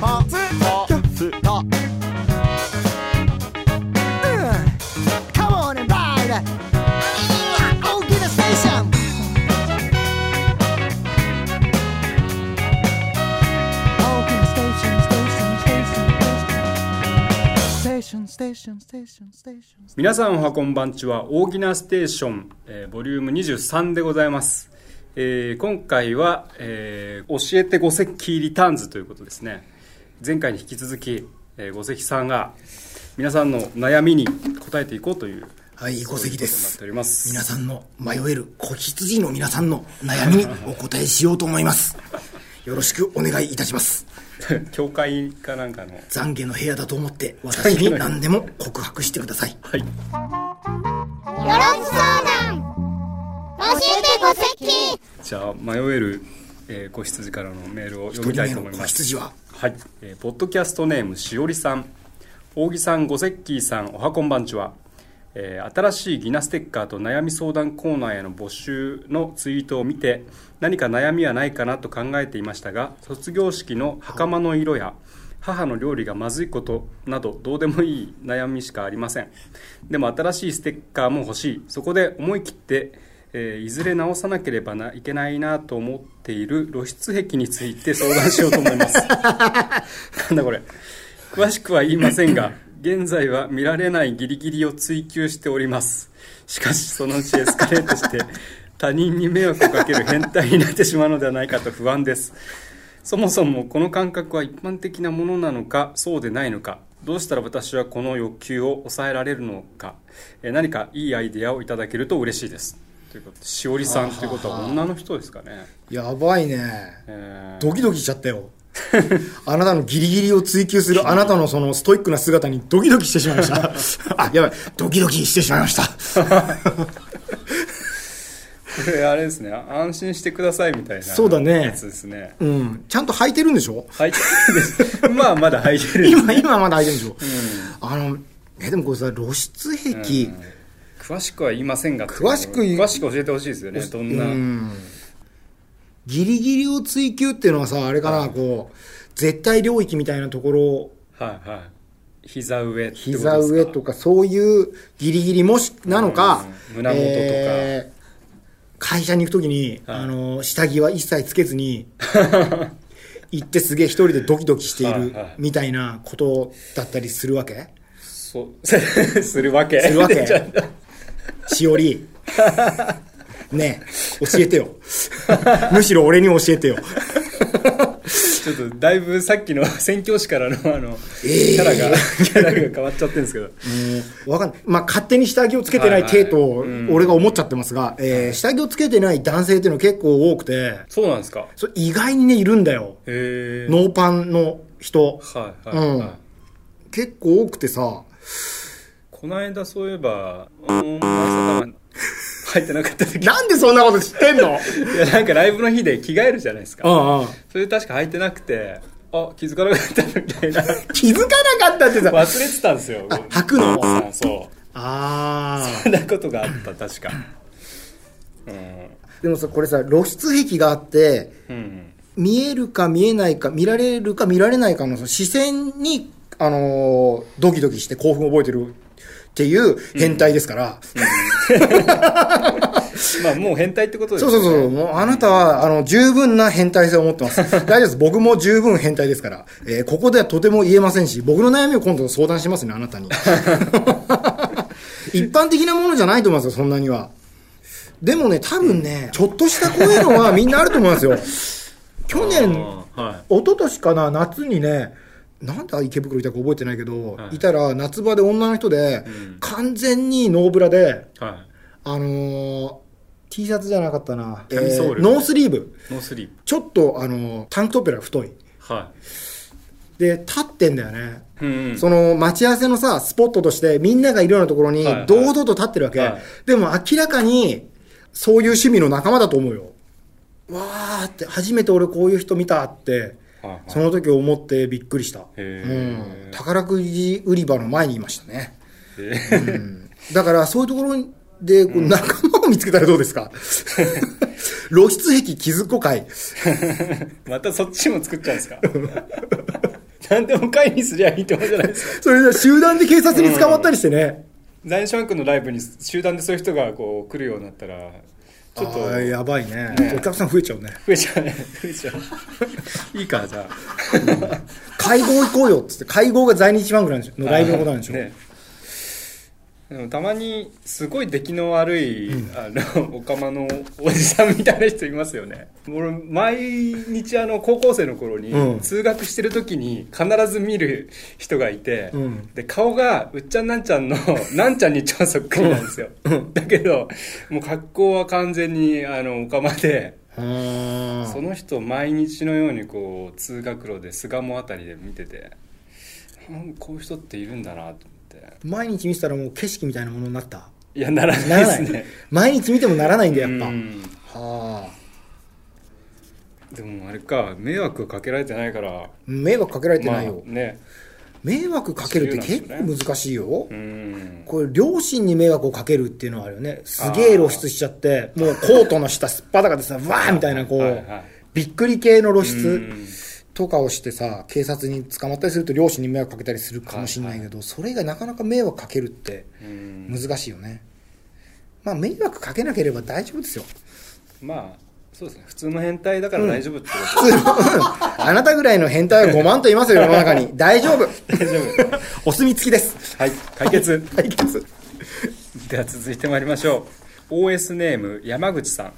Party ステーションステーションステーション皆さんおはこんばんちは。大喜なステーション、えーボリューム23でございます、えー今回は、えー教えて五石リターンズということですね。前回に引き続き、えー、五石さんが皆さんの悩みに答えていこうというはい、小関です。皆さんの迷える子羊の皆さんの悩みにお答えしようと思います。よろしくお願いいたします。教会かなんかの。懺悔の部屋だと思って私に何でも告白してください。はい。よろず相談。教えてご席じゃあ迷える、えー、子羊からのメールを一読みたいと思います。羊は、はい、えーポッドキャストネームしおりさん。大木さんごせっきーさんおはこんばんちは、えー新しいギナステッカーと悩み相談コーナーへの募集のツイートを見て何か悩みはないかなと考えていましたが卒業式の袴の色や母の料理がまずいことなどどうでもいい悩みしかありません。でも新しいステッカーも欲しい。そこで思い切ってえーいずれ直さなければないけないなと思っている露出癖について相談しようと思います。なんだこれ。詳しくは言いませんが現在は見られないギリギリを追求しております。しかしそのうちエスカレートして 他人に迷惑をかける変態になってしまうのではないかと不安です。そもそもこの感覚は一般的なものなのかそうでないのかどうしたら私はこの欲求を抑えられるのかえー何かいいアイデアをいただけると嬉しいです。ということでしおりさんということは女の人ですかね、やばいね。えー。ドキドキしちゃったよ。あなたのギリギリを追求する あなたのそのストイックな姿にドキドキしてしまいました。あ、やばい。ドキドキしてしまいました。これあれですね。安心してくださいみたいなそうだねやつですね。うん。ちゃんと履いてるんでしょ？履いてるんですまあまだ履いてる今、今まだ履いてるんでしょ、あの、え、でもこれさ、露出癖、うん。詳しくは言いませんが詳しく詳しく教えてほしいですよね。どんな、うんギリギリを追求っていうのはさ、あれかな、こう、絶対領域みたいなところ、はいはい。膝上膝上とかそういうギリギリもし、なのか、うん胸元とか。えー会社に行くときに、はい。あの、下着は一切つけずに、行ってすげえ一人でドキドキしているはいはい。みたいなことだったりするわけ？そう。するわけ。するわけ。しおり。ねえ、教えてよ。むしろ俺に教えてよ。ちょっとだいぶさっきの 宣教師からのあの、えー。キャラがキャラが変わっちゃってるんですけど。わかんない。まあ、勝手に下着をつけてない体とはい。はいうん、俺が思っちゃってますが、えー下着をつけてない男性っていうのは結構多くて、そうなんですか？それ意外にね、いるんだよ。へえノーパンの人。はいはい、はい。うん。結構多くてさ、この間そういえば「お前さ入ってなかった時。なんでそんなこと知ってんの？いやなんかライブの日で着替えるじゃないですか。うんうん。それ確か履いてなくてあ気づかなかったみたいな。気づかなかったってさ、忘れてたんですよ。あ履くの？あそう。あそんなことがあった確か。うん。ー。でもさ、これさ、露出癖があって、うん。見えるか見えないか、見られるか見られないかのその視線に、あのードキドキして興奮を覚えてるっていう変態ですから、まあもう変態ってことですねそうそうそう、もうあなたは、あの、十分な変態性を持ってます。大丈夫です。僕も十分変態ですから。えーここではとても言えません。し、僕の悩みを今度相談しますね、あなたに。一般的なものじゃないと思いますよ、そん。なには。でもね、多分ね、ちょっとしたこういうのはみん。なあると思いますよ。去年、はい一昨年かな、夏にね、なんで池袋いたか覚えてないけど、はい。い、たら夏場で女の人で、うん。完全にノーブラで、はあのー T シャツじゃなかったな、キャミソール。ノースリーブ。いノースリーちょっと、あのータンクトップよりは太い。プはで、立ってんだよね。いうん。その待ち合わせのさ、スポットとしてみんながいるようなところにはいはい。堂々と立ってるわけ。はい。でも明らかにそういう趣味の仲間だと思うよ。わーって、初めて俺こういう人見たって、その時思ってびっくりした。うん。宝くじ売り場の前にいましたね。えうんだからそういうところでこう仲間個見つけたらどうですか？露出壁気づこ会。またそっちも作っちゃうんですか？何でも会にすりゃいいってことじゃないですかそれで集団で警察に捕まったりしてね。ザインシャンクのライブに集団でそういう人がこう来るようになったらちょっとやばいね。ね。お客さん増えちゃうね。増えちゃうね。増えちゃう。いいかじゃあ。会合行こうよっつって、会合が在日ファンクなんでしょのライブのことなんでしょ、ねでもたまにすごい出来の悪い、あのオカマのおじさんみたいな人いますよね。俺毎日あの高校生の頃に、うん。通学してる時に必ず見る人がいて、うん。で顔がうっちゃんなんちゃんの なんちゃんに超そっくりなんですよ、だけどもう格好は完全にあのオカマでうー。んその人毎日のようにこう通学路で巣鴨あたりで見ててうんこういう人っているんだなと。思って毎日見てたらもう景色みたいなものになった？いやならない。ですね毎日見てもならないんだよ、やっぱ。うんはあ。でもあれか迷惑かけられてないから迷惑かけられてないよ。まあね迷惑かけるって結構難しいよ。うんこれ、両親に迷惑をかけるっていうのはあるよね。すげえ露出しちゃって、もうコートの下すっぱだかでさ、わーみたいな、こう、はいはいびっくり系の露う出んとかをしてさ、警察に捕まったりすると両親に迷惑かけたりするかもしれないけど、それがなかなか迷惑かけるってうん。難しいよね。まあ、迷惑かけなければ大丈夫ですよ。まあそうですね。普通の変態だから大丈夫ってこ普通のあなたぐらいの変態は5万といますよ、世の中に。大丈夫。と、大丈夫。お墨付きです。はい。解決。解決。では続いてまいりましょう。OS ネーム山口さん。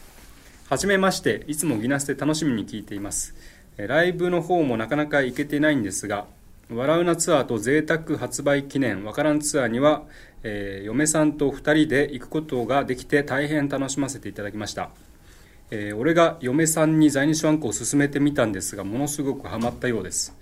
はじめまして。いつもギナスで楽しみに聞いています。えライブの方もなかなか行けてないんですが笑うなツアーと贅沢発売記念わからんツアーには、えー嫁さんと2人で行くことができて大変楽しませていただきました。えー俺が嫁さんに在日ワンコを勧めてみたんですがものすごくハマったようです、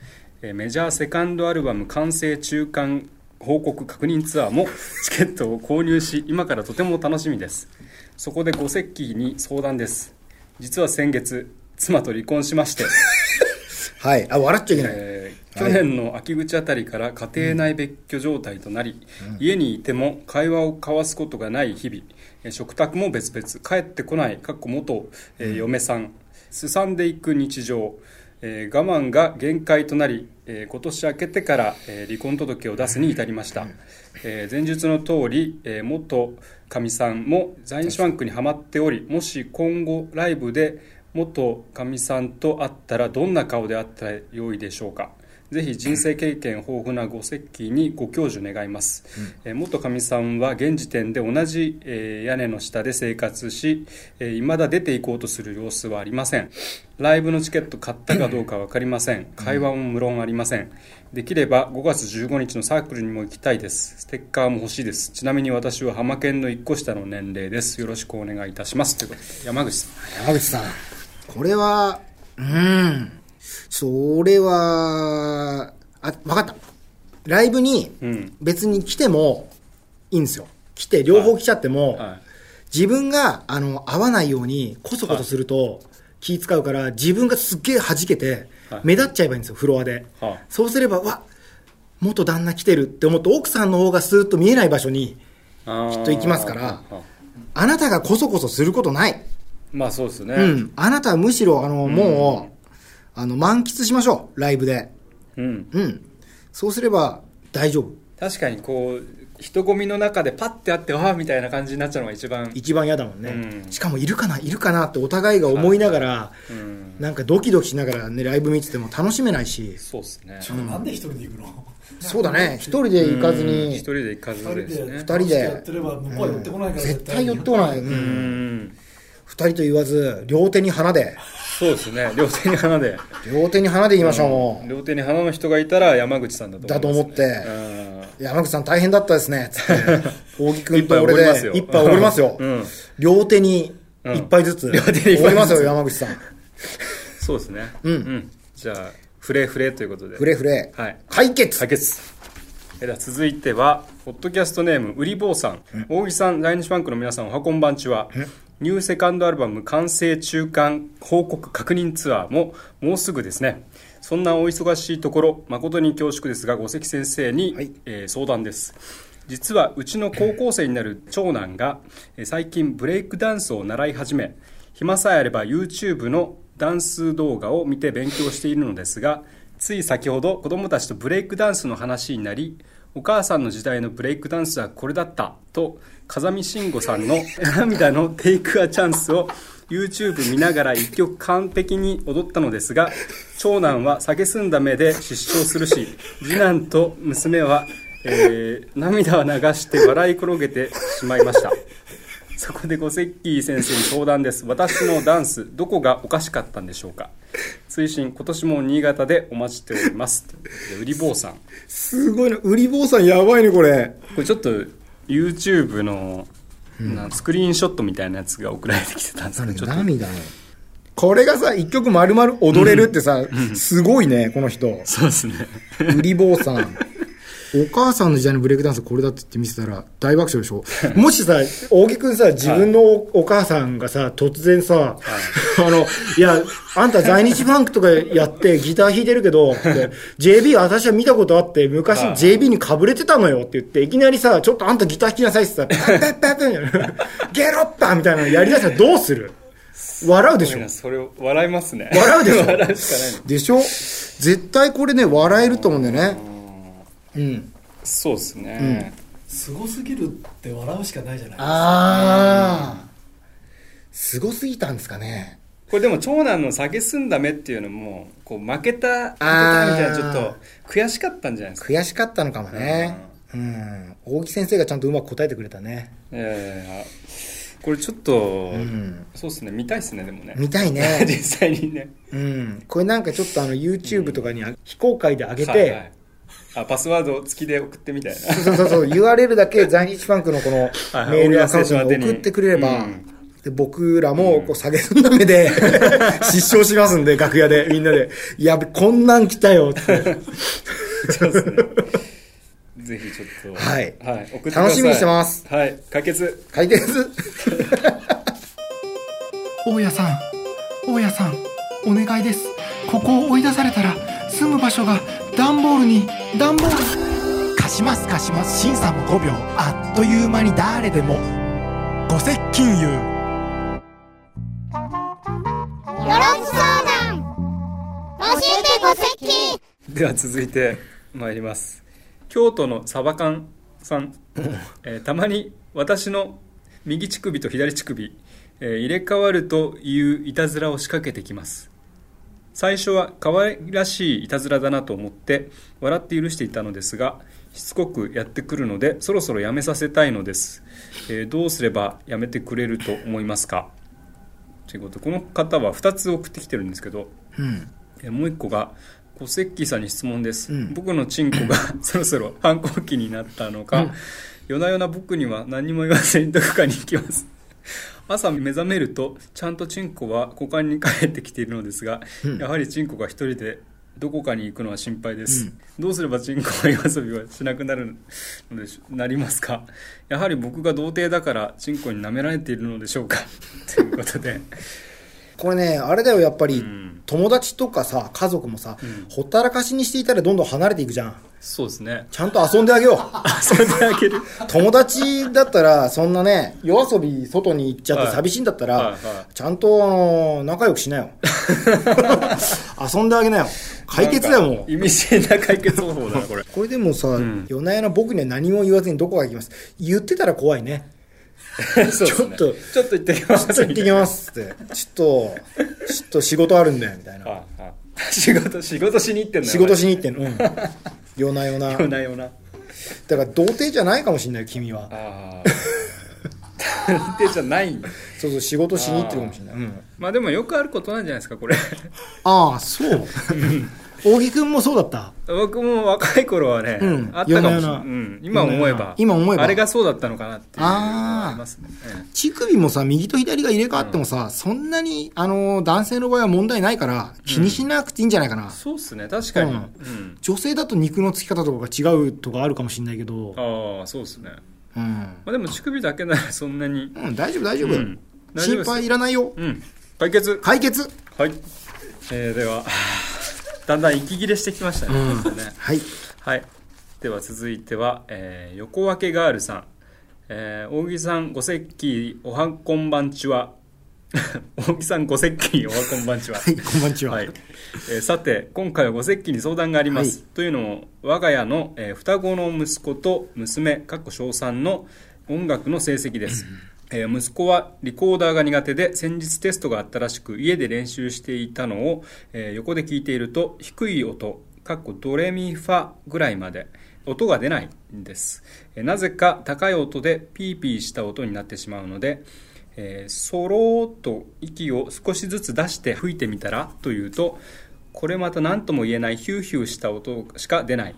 えーメジャーセカンドアルバム完成中間報告確認ツアーも チケットを購入し今からとても楽しみです。そこでご石器に相談です。実は先月妻と離婚しまして、はい。あ、笑っちゃいけない。えーはい。去年の秋口あたりから家庭内別居状態となり、家にいても会話を交わすことがない日々えー食卓も別々。帰ってこないかっこ元、えー嫁さん。すさんでいく日常、えー我慢が限界となり、えー今年明けてから、えー離婚届を出すに至りました、えー前述の通り、えー元かみさんも在日ワンクにはまっておりもし今後ライブで元かみさんと会ったらどんな顔であったらよいでしょうか？ぜひ人生経験豊富なご石器にご教授願います、えー元かみさんは現時点で同じ、えー屋根の下で生活し、えー未だ出ていこうとする様子はありません。ライブのチケット買ったかどうか分かりません。会話も無論ありません。できれば5月15日のサークルにも行きたいです。ステッカーも欲しいです。ちなみに私は浜県の1個下の年齢です。よろしくお願いいたします。ということで山口さん。山口さん。これは、うん。それは、あ、わかった。ライブにうん別に来てもいいんですよ。来て、両方来ちゃっても、はい自分が、あの、合わないように、こそこそすると、気使うから、自分がすっげえ弾けてはい、目立っちゃえばいいんですよ、フロアで。はそうすれば、わ元旦那来てるって思って、奥さんの方がスーッと見えない場所に、あきっと行きますからあなたがこそこそすることない。まあそうですね、うん。あなたはむしろ、あの、もう、あの、満喫しましょう、ライブで。うん、うん。そうすれば、大丈夫。確かにこう人混みの中でパッて会ってわあみたいな感じになっちゃうのが一番。一番嫌だもんね。うん。しかも、いるかないるかなってお互いが思いながら、うん。なんかドキドキしながらね、ライブ見てても楽しめないし、そうですね。ちょっとなんで一人で行くの？そうだね、一人で行かずうん。に一、人で行かず二人ですねで。二人でやってれば向こうは寄ってこないから絶対寄ってこない。う。うんん二人と言わず、両手に花で、そうですね。両手に花で。両手に花で言いましょう、もう。両手に花の人がいたら山口さんだと思います、だと思って。うん。山口さん大変だったですね、つって。大木君と俺おごりますよ。で一杯おごりますよ。うん。両手に一杯ずつ。おごりますよ、山口さん。そうですね。うん。じゃあフレフレということで。フレフレ。はい。解決。解決。えでは続いてはポッドキャストネームうり坊さん。大木さん在日ファンクの皆さんおはこんばんちはニューセカンドアルバム完成中間報告確認ツアーももうすぐですね。そんなお忙しいところ誠に恐縮ですが五関先生に、はい。えー相談です。実はうちの高校生になる長男がえー最近ブレイクダンスを習い始め暇さえあれば YouTube のダンス動画を見て勉強しているのですがつい先ほど子供たちとブレイクダンスの話になりお母さんの時代のブレイクダンスはこれだったと風見慎吾さんの 涙のテイクアチャンスを YouTube 見ながら一曲完璧に踊ったのですが長男は酒済んだ目で失笑するし次男と娘は、えー涙を流して笑い転げてしまいました。そこでごセッキー先生に相談です。私のダンスどこがおかしかったんでしょうか。追伸今年も新潟でお待ちしております。で売り坊さん。こすごいな。売り坊さんやばいね、これ。れちょっと YouTube の、なスクリーンショットみたいなやつが送られてきてたんですけど涙の。これがさ、一曲丸々踊れるってさ、すごいね、この人。そうですね売り坊さん。お母さんの時代のブレイクダンスこれだって言って見せたら大爆笑でしょ？もしさ、大木くんさ、自分のおお母さんがさ、突然さ、あの、いや、あんた在日ファンクとかやって ギター弾いてるけど、JB 私は見たことあって、昔はい。JB にかぶれてたのよって言って、いきなりさ、ちょっとあんたギター弾きなさいってさ、パッパッパッゲロッパーみたいなのやりだしたらどうする笑うでしょそれを笑いますね笑うでしょ笑うしかないのでしょ絶対これね、笑えると思うんだよね。うん。そうですね、すごすぎるって笑うしかないじゃないああ。すごすぎたんですかね。これでも長男の酒済んだ目っていうのもこう負けた負けたみあーたいなちょっと悔しかったんじゃないですか悔しかったのかもね。うん。大木先生がちゃんとうまく答えてくれたね。ええこれちょっと、んそうですね見たいですねでもね見たいね。実際にねうん。これなんかちょっとあの YouTube とかにあ非公開で上げて、はいはいあパスワード付きで送ってみたいな。そうそうそう URL だけ在日ファンクのこのはいメールアカウントに送ってくれれば、うん。で僕らもこう下げすんだ目で 失笑しますんで、楽屋でみんなで、やべ、こんなん来たよって。そうですね。ぜひちょっと。はい。はい、送ってください。楽しみにしてます。はい。解決。解決。大家さん。大家さん。お願いです。ここを追い出されたら住む場所が段ボールに段ボール。貸します貸します。審査も5秒。あっという間に誰でも。ご接近言うよろず相談。教えてご接近。では続いて参ります。京都のサバ缶さん、えーたまに私の右乳首と左乳首、えー入れ替わるといういたずらを仕掛けてきます最初は可愛らしいいたずらだなと思って笑って許していたのですがしつこくやってくるのでそろそろやめさせたいのです、えーどうすればやめてくれると思いますか？ということでこの方は2つ送ってきてるんですけどうん。えもう一個が小関ッさんに質問です、うん。僕のチンコが そろそろ反抗期になったのか、夜な夜な僕には何も言わずにどこかに行きます朝目覚めるとちゃんとチンコは股間に帰ってきているのですが、やはりチンコが一人でどこかに行くのは心配です、どうすればチンコは夜遊びはしなくなるのでしょなりますか？やはり僕が童貞だからチンコに舐められているのでしょうか？ということでこれね、あれだよ、やっぱり、ん友達とかさ、家族もさ、んほったらかしにしていたらどんどん離れていくじゃん。そうですねちゃんと遊んであげよう。それであげる友達だったら、そんなね、夜遊び外に行っちゃってはい寂しいんだったら、はいはいちゃんと、あの、仲良くしなよ。遊んであげなよ。解決だよ、もう。意味深な解決方法だなこれこれでもさ、ん夜な夜な僕には何も言わずにどこか行きます。言ってたら怖いね。ちょっとちょっと行ってきますちょっと行ってきますって。ちょっと、ちょっと仕事あるんだよ、みたいな。仕事仕事しに行ってんのよ仕事しに行ってんの。うん。夜な夜な。夜な夜なだから童貞じゃないかもしれないよ、君は。ああ探偵じゃないんだそうそう、仕事しに行ってるかもしれない。うん。まあでもよくあることなんじゃないですかこれああ、そう。大木くんもそうだった？僕も若い頃はね、うん。あったかもしれない、うん、今思えば。今思えば。あれがそうだったのかなっていうのはあますね。ええ乳首もさ、右と左が入れ替わってもさ、そんなに、あの、男性の場合は問題ないから、気にしなくていいんじゃないかな。そうっすね。確かに、ううん。ん女性だと肉のつき方とかが違うとかあるかもしれないけど、ああそうっすね、うん。まあ、でも乳首だけならそんなに。うん、大丈夫、大丈夫。心配いらないよ。うん。解決。解決。はい、えー、ではだんだん息切れしてきましたね,、うん。ね。はい。はい。では続いては、えー横分けガールさん、えー大木さんごせっきおはこんばんちは。大木さんごせっきおはこんばんちは。はい、こんばんちは。はい。えーさて今回はご説記に相談があります、はい。というのも我が家の、えー双子の息子と娘かっこ小3の音楽の成績です、えー息子はリコーダーが苦手で先日テストがあったらしく家で練習していたのを、えー横で聞いていると低い音かっこドレミファぐらいまで音が出ないんです、えーなぜか高い音でピーピーした音になってしまうのでえーそろーっと息を少しずつ出して吹いてみたらというとこれまた何とも言えないヒューヒューした音しか出ない、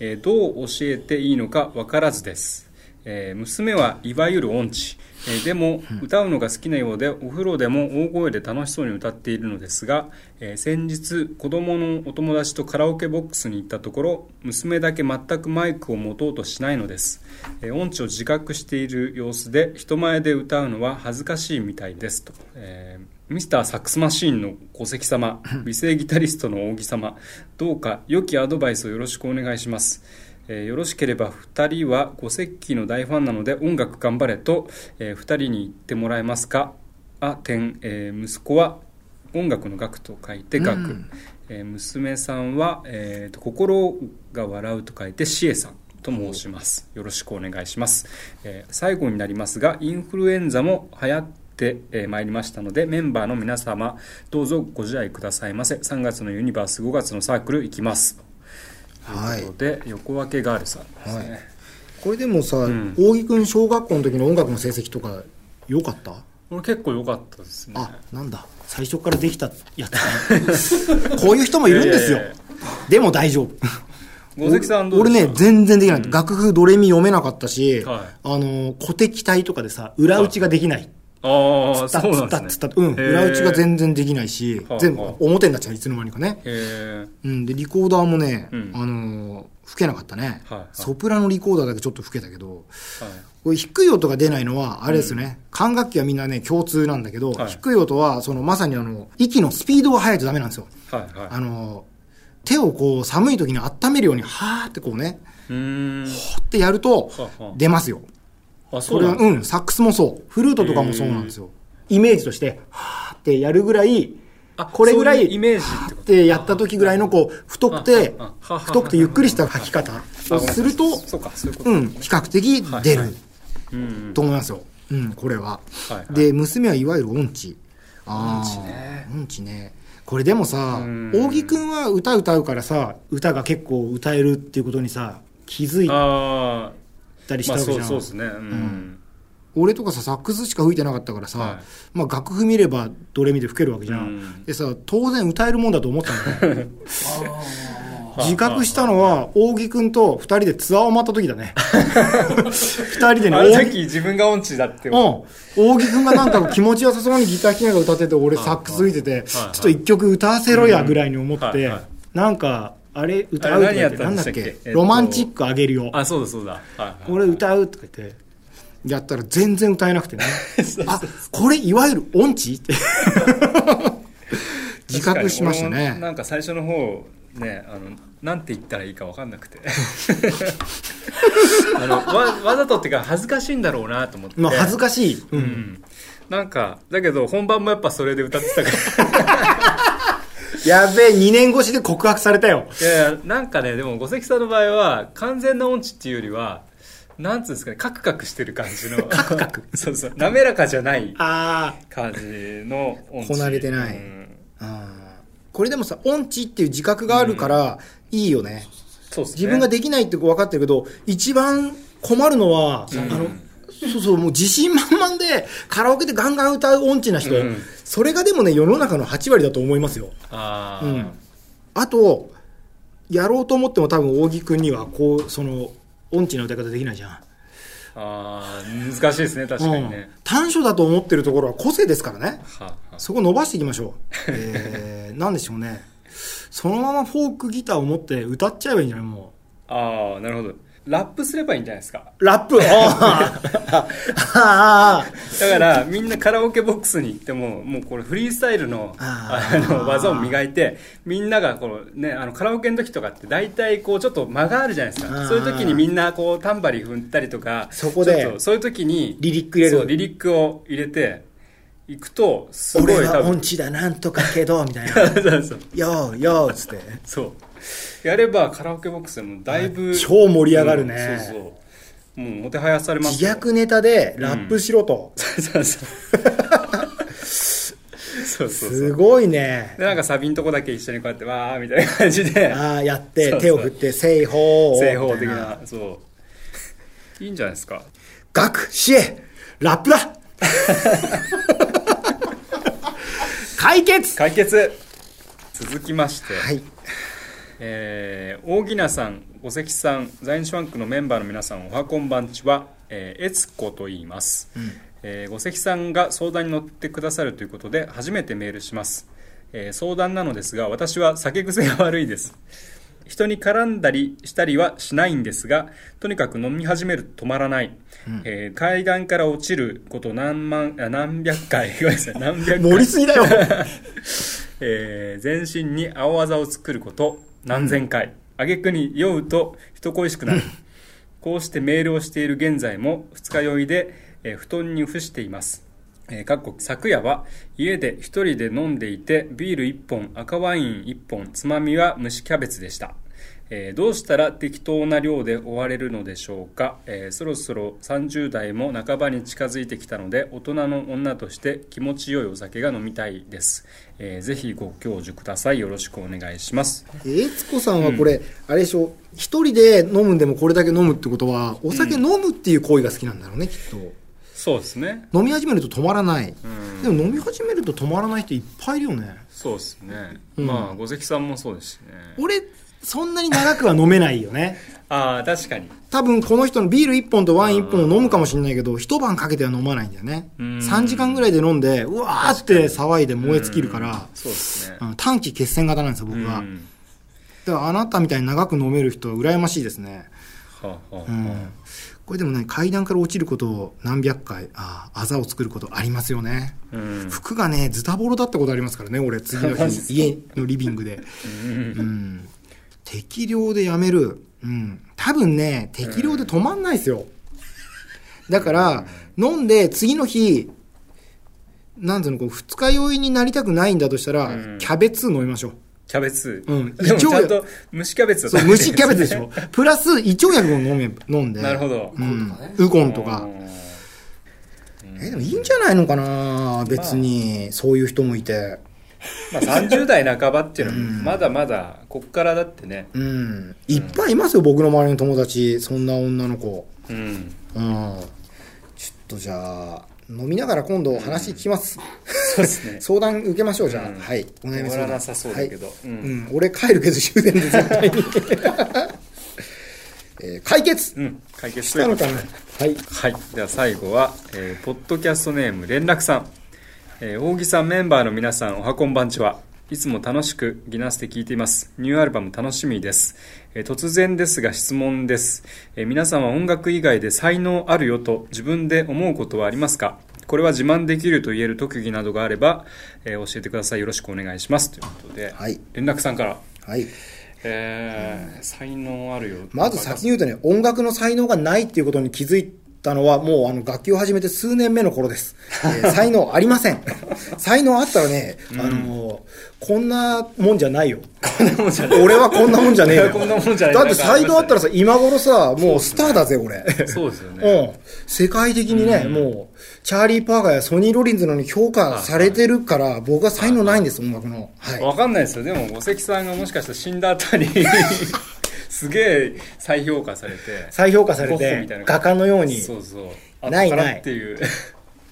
えーどう教えていいのか分からずです、えー娘はいわゆる音痴、えーでも歌うのが好きなようでお風呂でも大声で楽しそうに歌っているのですが、えー先日子供のお友達とカラオケボックスに行ったところ娘だけ全くマイクを持とうとしないのです、えー音痴を自覚している様子で人前で歌うのは恥ずかしいみたいです。と、えーミスターサックスマシーンの小関様 美声ギタリストの扇様どうか良きアドバイスをよろしくお願いしますえーよろしければ2人は五石器の大ファンなので音楽頑張れと、え2人に言ってもらえますか？あ点、えー息子は音楽の楽と書いて楽、えー娘さんは、えーと心が笑うと書いてしえさんと申します。よろしくお願いします、えー最後になりますがインフルエンザも流行ってえーまいりましたのでメンバーの皆様どうぞご自愛くださいませ。3月のユニバース5月のサークル行きます。はいということで、横分けガールさんですね、はいこれでもさ、ん大木くん小学校の時の音楽の成績とか良かった？これ結構良かったですねあ、なんだ。最初からできたやつね。こういう人もいるんですよ。でも大丈夫。五関さんどうでした俺ね、全然できない。楽譜ドレミ読めなかったし、はいあの、古敵体とかでさ、裏打ちができない。ああそうなんですね。うん。裏打ちが全然できないしはあ、全部はあ表になっちゃう、いつの間にかね。うん。で、リコーダーもね、うん。あのー、吹けなかったね、はいはい。ソプラノリコーダーだけちょっと吹けたけど、はい。これ低い音が出ないのは、あれですよね、管楽器はみんなね、共通なんだけど、はい。低い音は、そのまさにあの、息のスピードが速いとダメなんですよ。はいはい。あの、手をこう、寒い時に温めるように、はーってこうね、うーん。ってやると出ますよ。あそこれは、うなんですうん、サックスもそう。フルートとかもそうなんですよ。イメージとして、はーってやるぐらい、あこれぐらいそううイメージってこってやった時ぐらいのこう、太くてあああ、太くてゆっくりした吐き方とをすると、そうかそういうことうん、比較的出るはいうんと思いますよ。うん、これは。はいはいで、娘はいわゆる音痴。あ音痴ーね音痴ね。これでもさうん、大木くんは歌歌うからさ、歌が結構歌えるっていうことにさ、気づいあたりしあまあたわけじゃん。そうそうですねうん俺とかさ、サックスしか吹いてなかったからさ、はいまあ楽譜見ればドレミで吹けるわけじゃん。うんでさ、当然歌えるもんだと思ったんだよ。あ自覚したのは、大木くんと二人でツアーを回った時だね。二人でね、あの大木時自分が音痴だってうん。大木くんがなんか気持ちよさそうにギター弾きながら歌ってて、俺サックス吹いてて、ちょっと一曲歌わせろやぐらいに思ってなんか、あれ歌うとか言って、何だっけ？えっとロマンチックあげるよ。あそうだそうだはいはいこれ歌うとか言って、やったら全然歌えなくてね。あ、これいわゆる音痴？って。自覚しました確かに俺もなね。んか最初の方ねあのなんて言ったらいいか分かんなくて あのわわざとっていうか恥ずかしいんだろうなと思ってまあ恥ずかしい。う。うんんなんかだけど本番もやっぱそれで歌ってたからやべえ、2年越しで告白されたよ。いやいやなんかねでも五関さんの場合は完全な音痴っていうよりはなんつうんですかねカクカクしてる感じの。カクカク？そうそう。滑らかじゃないあ感じの音痴。こなれてない。うん。あ。ああこれでもさ、音痴っていう自覚があるから、いいよね。そうですね。自分ができないって分かってるけど、一番困るのは、あの、そうそう、もう自信満々で、カラオケでガンガン歌う音痴な人、うんそれがでもね、世の中の8割だと思いますよ。ああ、うんあと、やろうと思っても多分、大木くんには、こう、その、音痴な歌い方できないじゃん。ああ難しいですね確かにうんね、短所だと思ってるところは個性ですからね。はあはそこ伸ばしていきましょう。えー、なんでしょうね。そのままフォークギターを持って歌っちゃえばいいんじゃないもあああなるほどラップすればいいんじゃないですか。ラップ？だからみんなカラオケボックスに行ってももうこれフリースタイルのああの技を磨いてみんながこの、ね、あのカラオケの時とかって大体こうちょっと間があるじゃないですか。そういう時にみんなこうタンバリン踏ったりとかそこでそういう時にリリック入れる。リリックを入れていくとすごい俺は音痴だなんとかけどみたいな。そうそう「よーよー」っつって。そうやればカラオケボックスでもだいぶ超盛り上がるね。うんそうそう。もうもてはやされます自よ。虐ネタでラップしろと、そうそうそう。そうそうすごいね。でなんかサビんとこだけ一緒にこうやってわーみたいな。感じでああ やって手を振って「正方正方的な。そう。いいんじゃないですか？学シエラップだ。解決。解決。続きまして、はいえー大木名さん五関さん在日ファンクのメンバーの皆さんおはこんばんちは、えー、エツコと言います、えー五関さんが相談に乗ってくださるということで初めてメールします、えー相談なのですが私は酒癖が悪いです。人に絡んだりしたりはしないんですがとにかく飲み始めると止まらない、えー階段から落ちること何万あ何百回。ごめんなさい。何百回。盛りすぎだよ。えー全身に青あざを作ること何千回、挙句に酔うと人恋しくなる。こうしてメールをしている現在も二日酔いで、えー布団に伏しています、えーかっこ昨夜は家で一人で飲んでいてビール一本赤ワイン一本つまみは蒸しキャベツでした。えーどうしたら適当な量で終われるのでしょうか、えーそろそろ30代も半ばに近づいてきたので大人の女として気持ちよいお酒が飲みたいです、えーぜひご教授ください。よろしくお願いします。えつこさんはこれ、あれでしょ？一人で飲むんでもこれだけ飲むってことはお酒飲むっていう行為が好きなんだろうねきっと。そうですね。飲み始めると止まらない、うん。でも飲み始めると止まらない人いっぱいいるよね。そうですね、うん。まあ五関さんもそうですしね。俺そんなに長くは飲めないよね。ああ確かに。多分この人のビール1本とワイン1本を飲むかもしれないけど一晩かけては飲まないんだよね。うん。3時間ぐらいで飲んでうわーって騒いで燃え尽きるからそうですね。うん短期決戦型なんですよ僕は、うん。だからあなたみたいに長く飲める人は羨ましいですね。はあはあうん。これでもね階段から落ちることを何百回あああざを作ることありますよね。うん。服がねズタボロだったことありますからね俺次の日 家のリビングで。うん適量でやめる。うん。多分ね適量で止まんないですよ。だから飲んで次の日なんていうのこう二日酔いになりたくないんだとしたら、うん。キャベツ飲みましょう。キャベツ、うん。でも一応ちゃんと蒸しキャベツだそう蒸しキャベツでしょ。プラス胃腸薬も飲め飲んで。なるほど。うん。ウコンとか。うん。えでもいいんじゃないのかな別に。そういう人もいてまあ、30代半ばっていうのはまだまだこっからだってね。うん。いっぱいいますよ僕の周りの友達。そんな女の子。うん。うん。ちょっとじゃあ飲みながら今度話聞きます、そうですね。相談受けましょうじゃあ、うん。はい。お悩み相談終わらなさそうだけど、はい。うん。うん、俺帰るけど終電で絶対に、えー解決。うん。解決したのかな。はい。はい。では最後は、えーポッドキャストネーム連絡さん、えー、扇さんメンバーの皆さんおはこんばんちは。いつも楽しくギナスで聞いています。ニューアルバム楽しみです、えー突然ですが質問です、えー皆さんは音楽以外で才能あるよと自分で思うことはありますか？これは自慢できると言える特技などがあれば、えー教えてください。よろしくお願いします。ということで、はい。連絡さんから。はい。えー才能あるよまず先に言うとね音楽の才能がないっていうことに気づいたのはもうあの楽器を始めて数年目の頃です、えー 才能ありません。才能あったらね、あのーこんなもんじゃないよ。俺はこんなもんじゃねえよ。こんなもんじゃねえだって才能あったらさ今頃さもうスターだぜ俺そうですよね。うん、世界的にね、もう、チャーリー・パーガーやソニー・ロリンズのに評価されてるから、僕は才能ないんです、音楽の。はい。わかんないですよ。でも五関さんがもしかしたら死んだ後に すげえ再評価されて再評価されてゴッホみたいな、画家のように。そうそう。ないない。っていう。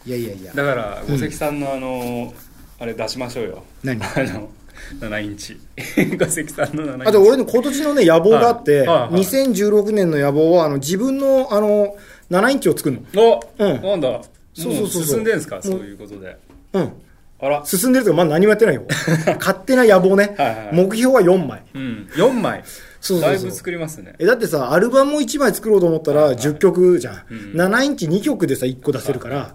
いやいやいや。だから五関さんのあのあれ出しましょうよ。何？あの7インチ。五関さんの7インチ。あと俺の今年のね、野望があって、はい。はいはい2016年の野望は、あの、自分の、あの、7インチを作るの。お、うん。なんだ。そうそうそう進んでんすか？そういうことで。うん。あら。進んでるとか、まだ何もやってないよ。勝手な野望ね。はいはいはい。目標は4枚。うん。4枚そうそうそう。だいぶ作りますね。え、だってさ、アルバムを1枚作ろうと思ったら10曲じゃん。うん。7インチ2曲でさ、1個出せるから、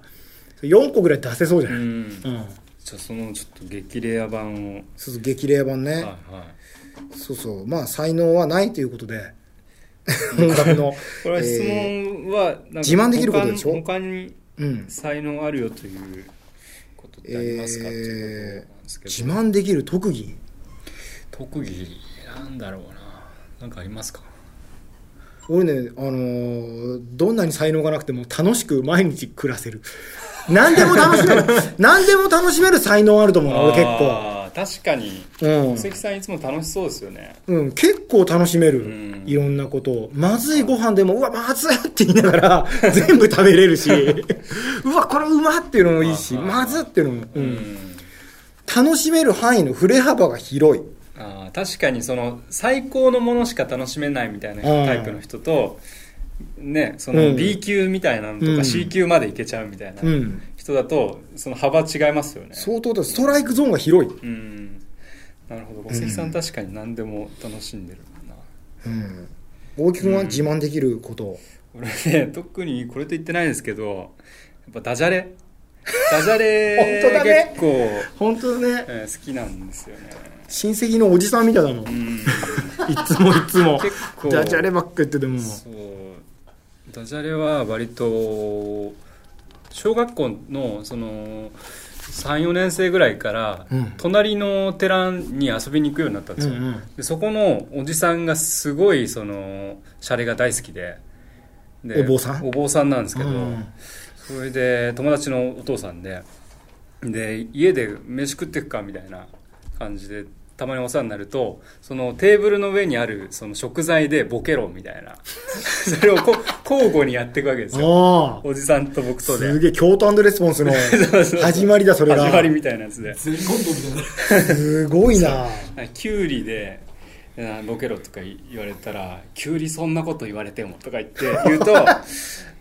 4個ぐらい出せそうじゃない、うん。うん。じゃあそのちょっと激レア版を。そうそう、激励版ね。はいはい。そうそう。まあ、才能はないということで、音楽の。これは質え問はなんか自慢できることでしょ？他他にうん。才能あるよということってありますか、っていうことなんですけど。自慢できる特技？特技なんだろうななんかありますか？俺ね、あのーどんなに才能がなくても楽しく毎日暮らせる。何でも楽しめる。何でも楽しめる才能あると思う、俺結構。確かにうん。関さんいつも楽しそうですよねうん、結構楽しめる、うんいろんなことを。まずいご飯でも、うわ、まずいって言いながら、全部食べれるし、うわ、これうまっていうのもいいし、まずっていうのも、ううんん。楽しめる範囲の振れ幅が広い。あー確かにその最高のものしか楽しめないみたいなうん。タイプの人とねそうん。の B 級みたいなのとうん。か C 級までいけちゃうみたいなうん。人だとその幅違いますよね。相当だ、ストライクゾーンが広い。うん。なるほど。小関さん確かに何でも楽しんでるな。うん。大木君は自慢できること。俺ね特にこれと言ってないですけどやっぱダジャレ。ダジャ本当だレね。結構、本当だね。えー好きなんですよね親戚のおじさんみたいだもん。いうん。つもいつも。結構。ダジャレばっか言ってても。そう。ダジャレは割と小学校のその34年生ぐらいから、うん。隣の寺に遊びに行くようになったんですよ、うんうん。でそこのおじさんがすごいそのシャレが大好きで。でお坊さん？お坊さんなんですけど、うん。それで友達のお父さんでで家で飯食ってくかみたいな感じでたまにお世話になるとそのテーブルの上にあるその食材でボケろみたいな それをこ交互にやっていくわけですよ。おじさんと僕とですげえ、京都レスポンスの 始まりだ、それが。始まりみたいなやつで。すごいな キュウリであボケろとか言われたら「キュウリそんなこと言われても」とか言って言うと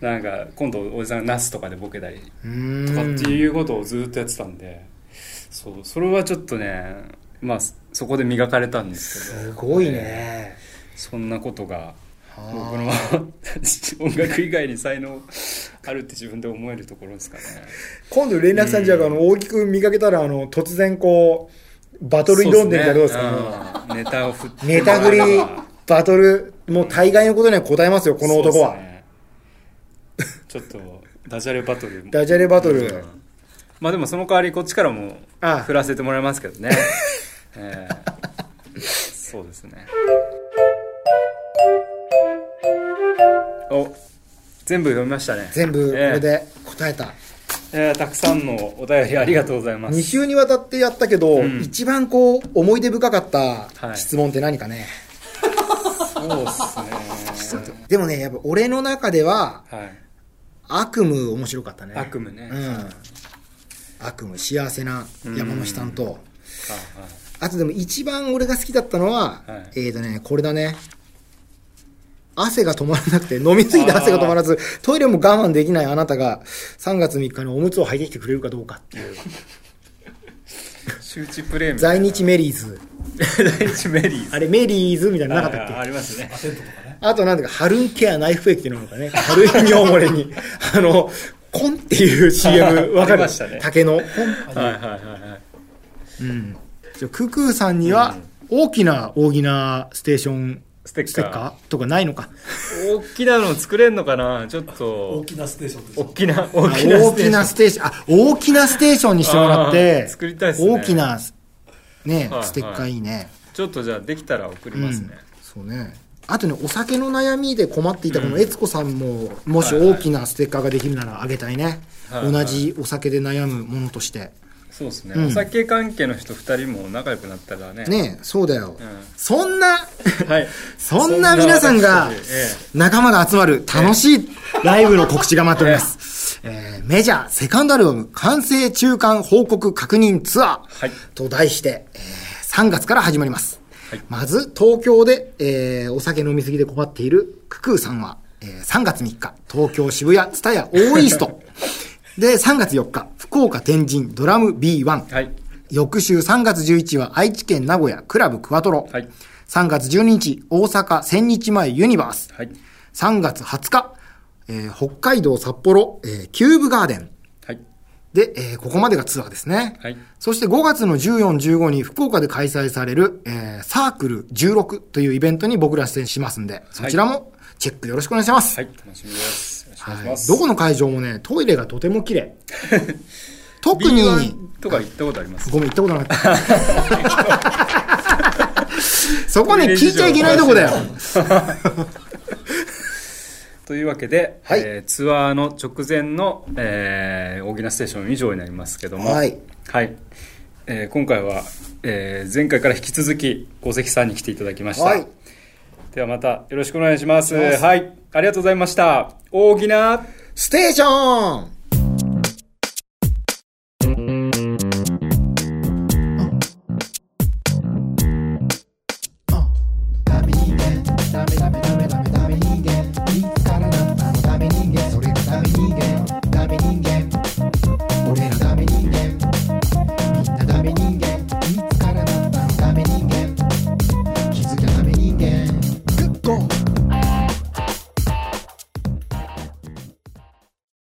なんか今度おじさんがナスとかでボケたりとかっていうことをずっとやってたんで、そうそれはちょっとねまあそこで磨かれたんですけど。すごいね。そんなことが僕はあ。の音楽以外に才能あるって自分で思えるところですかね。今度連絡さんじゃあ、あの、大きく見かけたら、あの、突然こう、バトル挑んでみたらどうですか？ねうん。ネタを振って。ネタ振り、バトル、もう大概のことには答えますよ、この男は。ね。ちょっとダジャレバトル。ダジャレバトル。うんまあでもその代わりこっちからもあ振らせてもらいますけどね。ええ。そうですね。お全部読みましたね。全部こえ。えれで答えた。えーたくさんのお便りありがとうございます。2週にわたってやったけど、うん。一番こう、思い出深かったはい。質問って何かね。そうっすね。でもね、やっぱ俺の中では、はい。悪夢面白かったね。悪夢ね、うん。悪夢、幸せな山のさんと、はいあとでも一番俺が好きだったのは、はい。えーとね、これだね。汗が止まらなくて、飲みすぎて汗が止まらず、トイレも我慢できないあなたが、3月3日におむつを履いてきてくれるかどうかっていう。周知プレイみたい在な日メリーズ。在日メリーズ。あれ、メリーズみたいなのなかったっけ？あありますね。あとなんだか、ハルンケアナイフ液っていうのがね、軽い尿漏れに、あの、コンっていう CM、わかりましたね。竹の。はいはいはいはい。うん。じゃあククーさんには、大きな大きなステーション、ステッカー。ステッカーとかないのか？大きなの作れんのかな？ちょっ大ときなステーションです大きな大大きなきなステーション、あ、大きなステーションにしてもらって作りたいっすね。大きな、ねは、いステッカーいいね。ちょっとじゃあできたら送りますね、そうね。あとね、お酒の悩みで困っていたこの悦子さんも、もし大きなステッカーができるならあげたいね。はいはい。同じお酒で悩むものとして。そうですね、うん。お酒関係の人2人も仲良くなったらね。ねそうだよ。うそんな、ん はい。そんな皆さんが仲間が集まる楽しいライブの告知が待っております。えーメジャーセカンドアルバム完成中間報告確認ツアーはい。と題して、えー3月から始まります。はいまず、東京で、えーお酒飲みすぎで困っているククーさんは、えー3月3日、東京渋谷ツタヤ大イースト。で、3月4日、福岡天神ドラム B1。はい翌週3月11日は愛知県名古屋クラブクワトロ。はい3月12日、大阪千日前ユニバース。はい。3月20日、えー北海道札幌、えーキューブガーデン。はい。で、えーここまでがツアーですね。はい。そして5月の14、15に福岡で開催される、えーサークル16というイベントに僕ら出演しますんで、そちらもチェックよろしくお願いします。はい。楽しみです。よろしくお願いしはいます。どこの会場もね、トイレがとても綺麗。特に、B1 とか行ったことあります？ごめん、行ったことなかった。そこね、聞いちゃいけないとこだよ。というわけで、はい。えーツアーの直前の、えー大きなステーション以上になりますけども、はい。はい。えー今回は、えー前回から引き続き五関さんに来ていただきました、はい。ではまたよろしくお願いします。お願いします。はい。ありがとうございました。大きなステーション